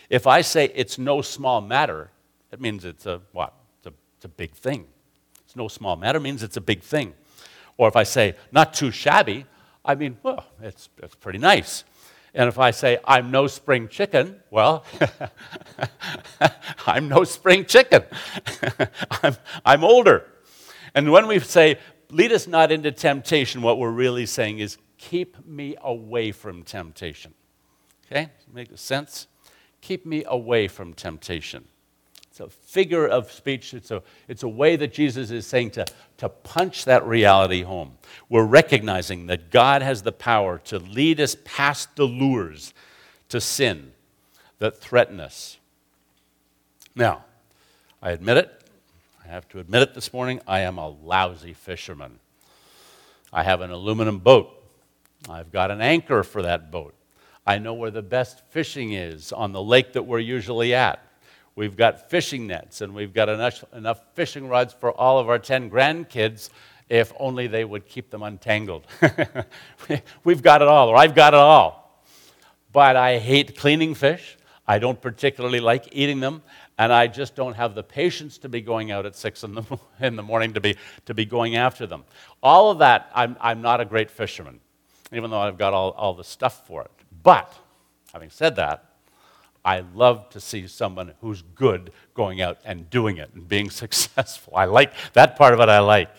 S3: If I say it's no small matter, it means it's a what? It's a, it's a big thing. It's no small matter means it's a big thing. Or if I say not too shabby, I mean, well, it's, it's pretty nice. And if I say, I'm no spring chicken, well, I'm no spring chicken. I'm, I'm older. And when we say, lead us not into temptation, what we're really saying is, keep me away from temptation. Okay? Make sense? Keep me away from temptation. It's a figure of speech. It's a, it's a way that Jesus is saying to, to punch that reality home. We're recognizing that God has the power to lead us past the lures to sin that threaten us. Now, I admit it. I have to admit it this morning, I am a lousy fisherman. I have an aluminum boat. I've got an anchor for that boat. I know where the best fishing is on the lake that we're usually at. We've got fishing nets and we've got enough, enough fishing rods for all of our 10 grandkids if only they would keep them untangled. We've got it all, or I've got it all. But I hate cleaning fish. I don't particularly like eating them, and I just don't have the patience to be going out at six in the, in the morning to be, to be going after them. All of that, I'm, I'm not a great fisherman, even though I've got all, all the stuff for it. But, having said that, I love to see someone who's good going out and doing it and being successful. I like that part of it, I like.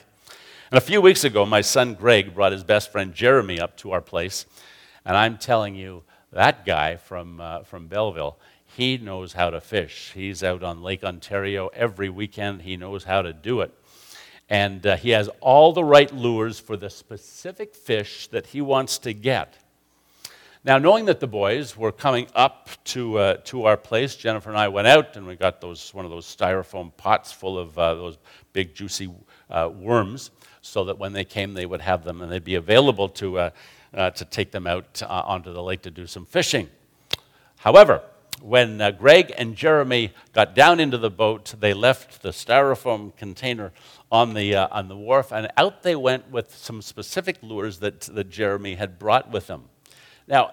S3: And a few weeks ago, my son Greg brought his best friend Jeremy up to our place. And I'm telling you, that guy from, uh, from Belleville, he knows how to fish. He's out on Lake Ontario every weekend. He knows how to do it. And uh, he has all the right lures for the specific fish that he wants to get. Now, knowing that the boys were coming up to, uh, to our place, Jennifer and I went out and we got those, one of those styrofoam pots full of uh, those big, juicy uh, worms so that when they came, they would have them and they'd be available to, uh, uh, to take them out uh, onto the lake to do some fishing. However, when Greg and Jeremy got down into the boat, they left the styrofoam container on the, on the wharf, and out they went with some specific lures that, that Jeremy had brought with them. Now,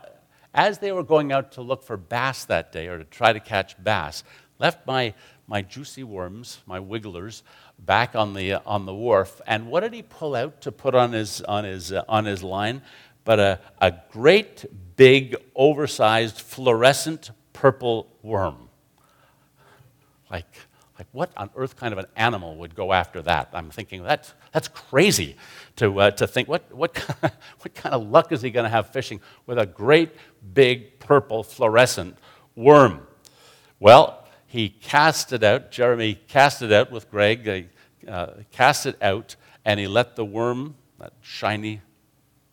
S3: as they were going out to look for bass that day, or to try to catch bass, left my, my juicy worms, my wigglers, back on the, uh, on the wharf. And what did he pull out to put on his, on his, uh, on his line? But a, a great, big, oversized, fluorescent purple worm. Like, like what on earth kind of an animal would go after that? I'm thinking that's, that's crazy to, uh, to think. What, what, what kind of luck is he going to have fishing with a great, big, purple, fluorescent worm? Well, he cast it out. Jeremy cast it out with Greg, uh, cast it out, and he let the worm, that shiny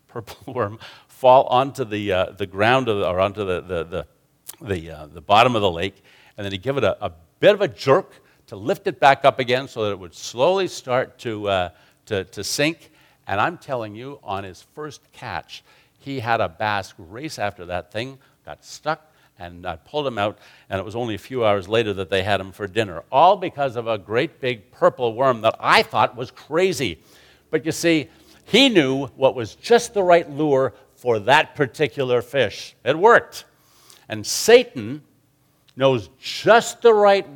S3: purple worm, fall onto the, uh, the ground the, or onto the, the, the, the, uh, the, bottom of the lake. And then he gave it a, a, bit of a jerk to lift it back up again so that it would slowly start to, uh, to, to sink. And I'm telling you, on his first catch, he had a bass race after that thing, got stuck, and I pulled him out, and it was only a few hours later that they had him for dinner, all because of a great big purple worm that I thought was crazy. But you see, he knew what was just the right lure for that particular fish. It worked. And Satan knows just the right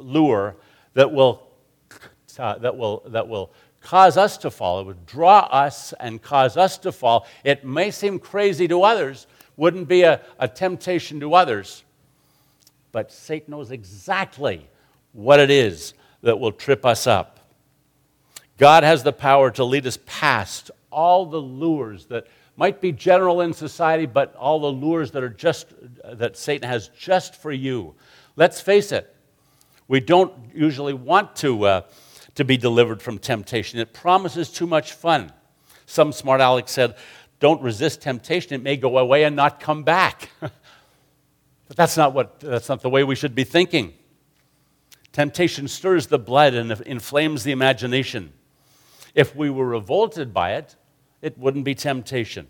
S3: lure that will, uh, that will, that will cause us to fall. It would draw us and cause us to fall. It may seem crazy to others, wouldn't be a, a temptation to others. But Satan knows exactly what it is that will trip us up. God has the power to lead us past all the lures that might be general in society, but all the lures that are just that Satan has just for you. Let's face it, we don't usually want to, uh, to be delivered from temptation. It promises too much fun. Some smart aleck said, don't resist temptation, it may go away and not come back. but that's not, what, that's not the way we should be thinking. Temptation stirs the blood and inflames the imagination. If we were revolted by it, it wouldn't be temptation.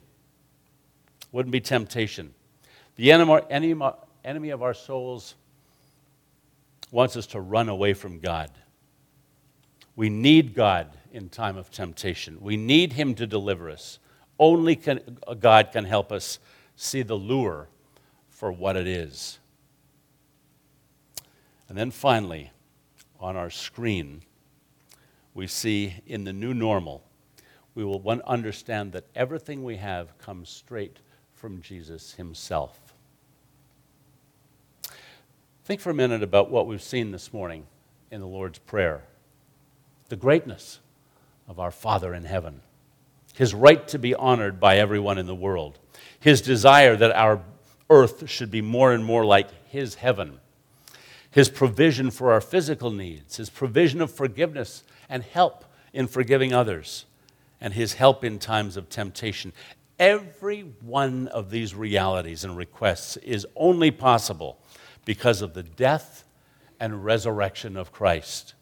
S3: Wouldn't be temptation. The enemy of our souls wants us to run away from God. We need God in time of temptation. We need Him to deliver us. Only can, uh, God can help us see the lure for what it is. And then finally, on our screen, we see in the new normal, we will understand that everything we have comes straight from Jesus himself. Think for a minute about what we've seen this morning in the Lord's Prayer. The greatness of our Father in heaven. His right to be honored by everyone in the world, his desire that our earth should be more and more like his heaven, his provision for our physical needs, his provision of forgiveness and help in forgiving others, and his help in times of temptation. Every one of these realities and requests is only possible because of the death and resurrection of Christ.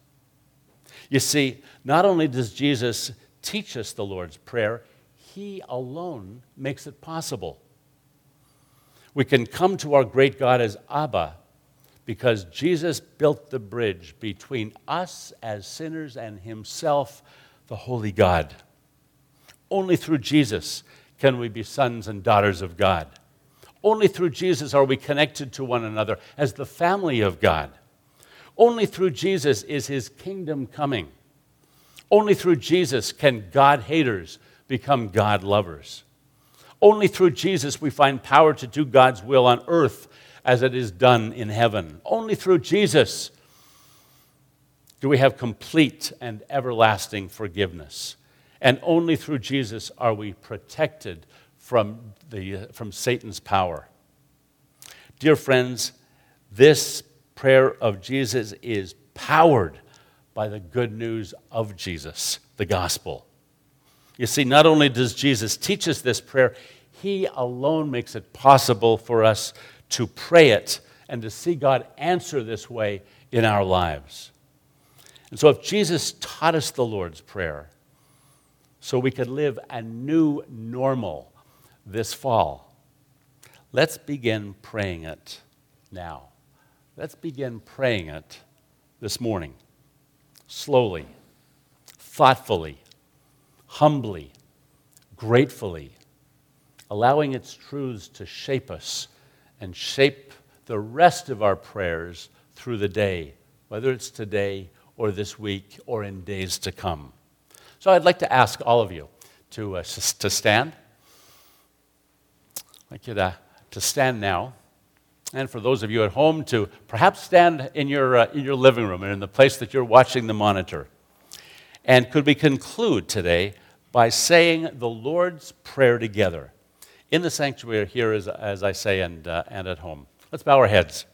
S3: You see, not only does Jesus teach us the Lord's Prayer, He alone makes it possible. We can come to our great God as Abba because Jesus built the bridge between us as sinners and Himself, the Holy God. Only through Jesus can we be sons and daughters of God. Only through Jesus are we connected to one another as the family of God. Only through Jesus is his kingdom coming. Only through Jesus can God haters become God lovers. Only through Jesus we find power to do God's will on earth as it is done in heaven. Only through Jesus do we have complete and everlasting forgiveness. And only through Jesus are we protected from, the, uh, from Satan's power. Dear friends, this prayer of Jesus is powered by the good news of Jesus, the gospel. You see, not only does Jesus teach us this prayer, he alone makes it possible for us to pray it and to see God answer this way in our lives. And so, if Jesus taught us the Lord's Prayer, so we could live a new normal this fall. Let's begin praying it now. Let's begin praying it this morning. Slowly, thoughtfully, humbly, gratefully, allowing its truths to shape us and shape the rest of our prayers through the day, whether it's today or this week or in days to come. So I'd like to ask all of you to, uh, to stand. I'd like you to, to stand now. And for those of you at home, to perhaps stand in your, uh, in your living room or in the place that you're watching the monitor. And could we conclude today by saying the Lord's Prayer together in the sanctuary here, as, as I say, and, uh, and at home? Let's bow our heads.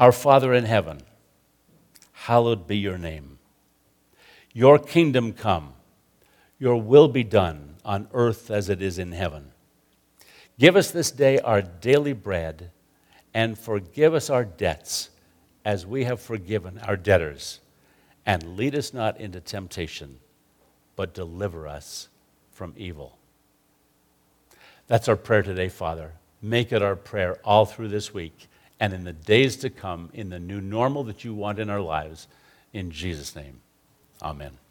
S3: Our Father in heaven, hallowed be your name. Your kingdom come, your will be done on earth as it is in heaven. Give us this day our daily bread, and forgive us our debts as we have forgiven our debtors. And lead us not into temptation, but deliver us from evil. That's our prayer today, Father. Make it our prayer all through this week and in the days to come, in the new normal that you want in our lives. In Jesus' name. Amen.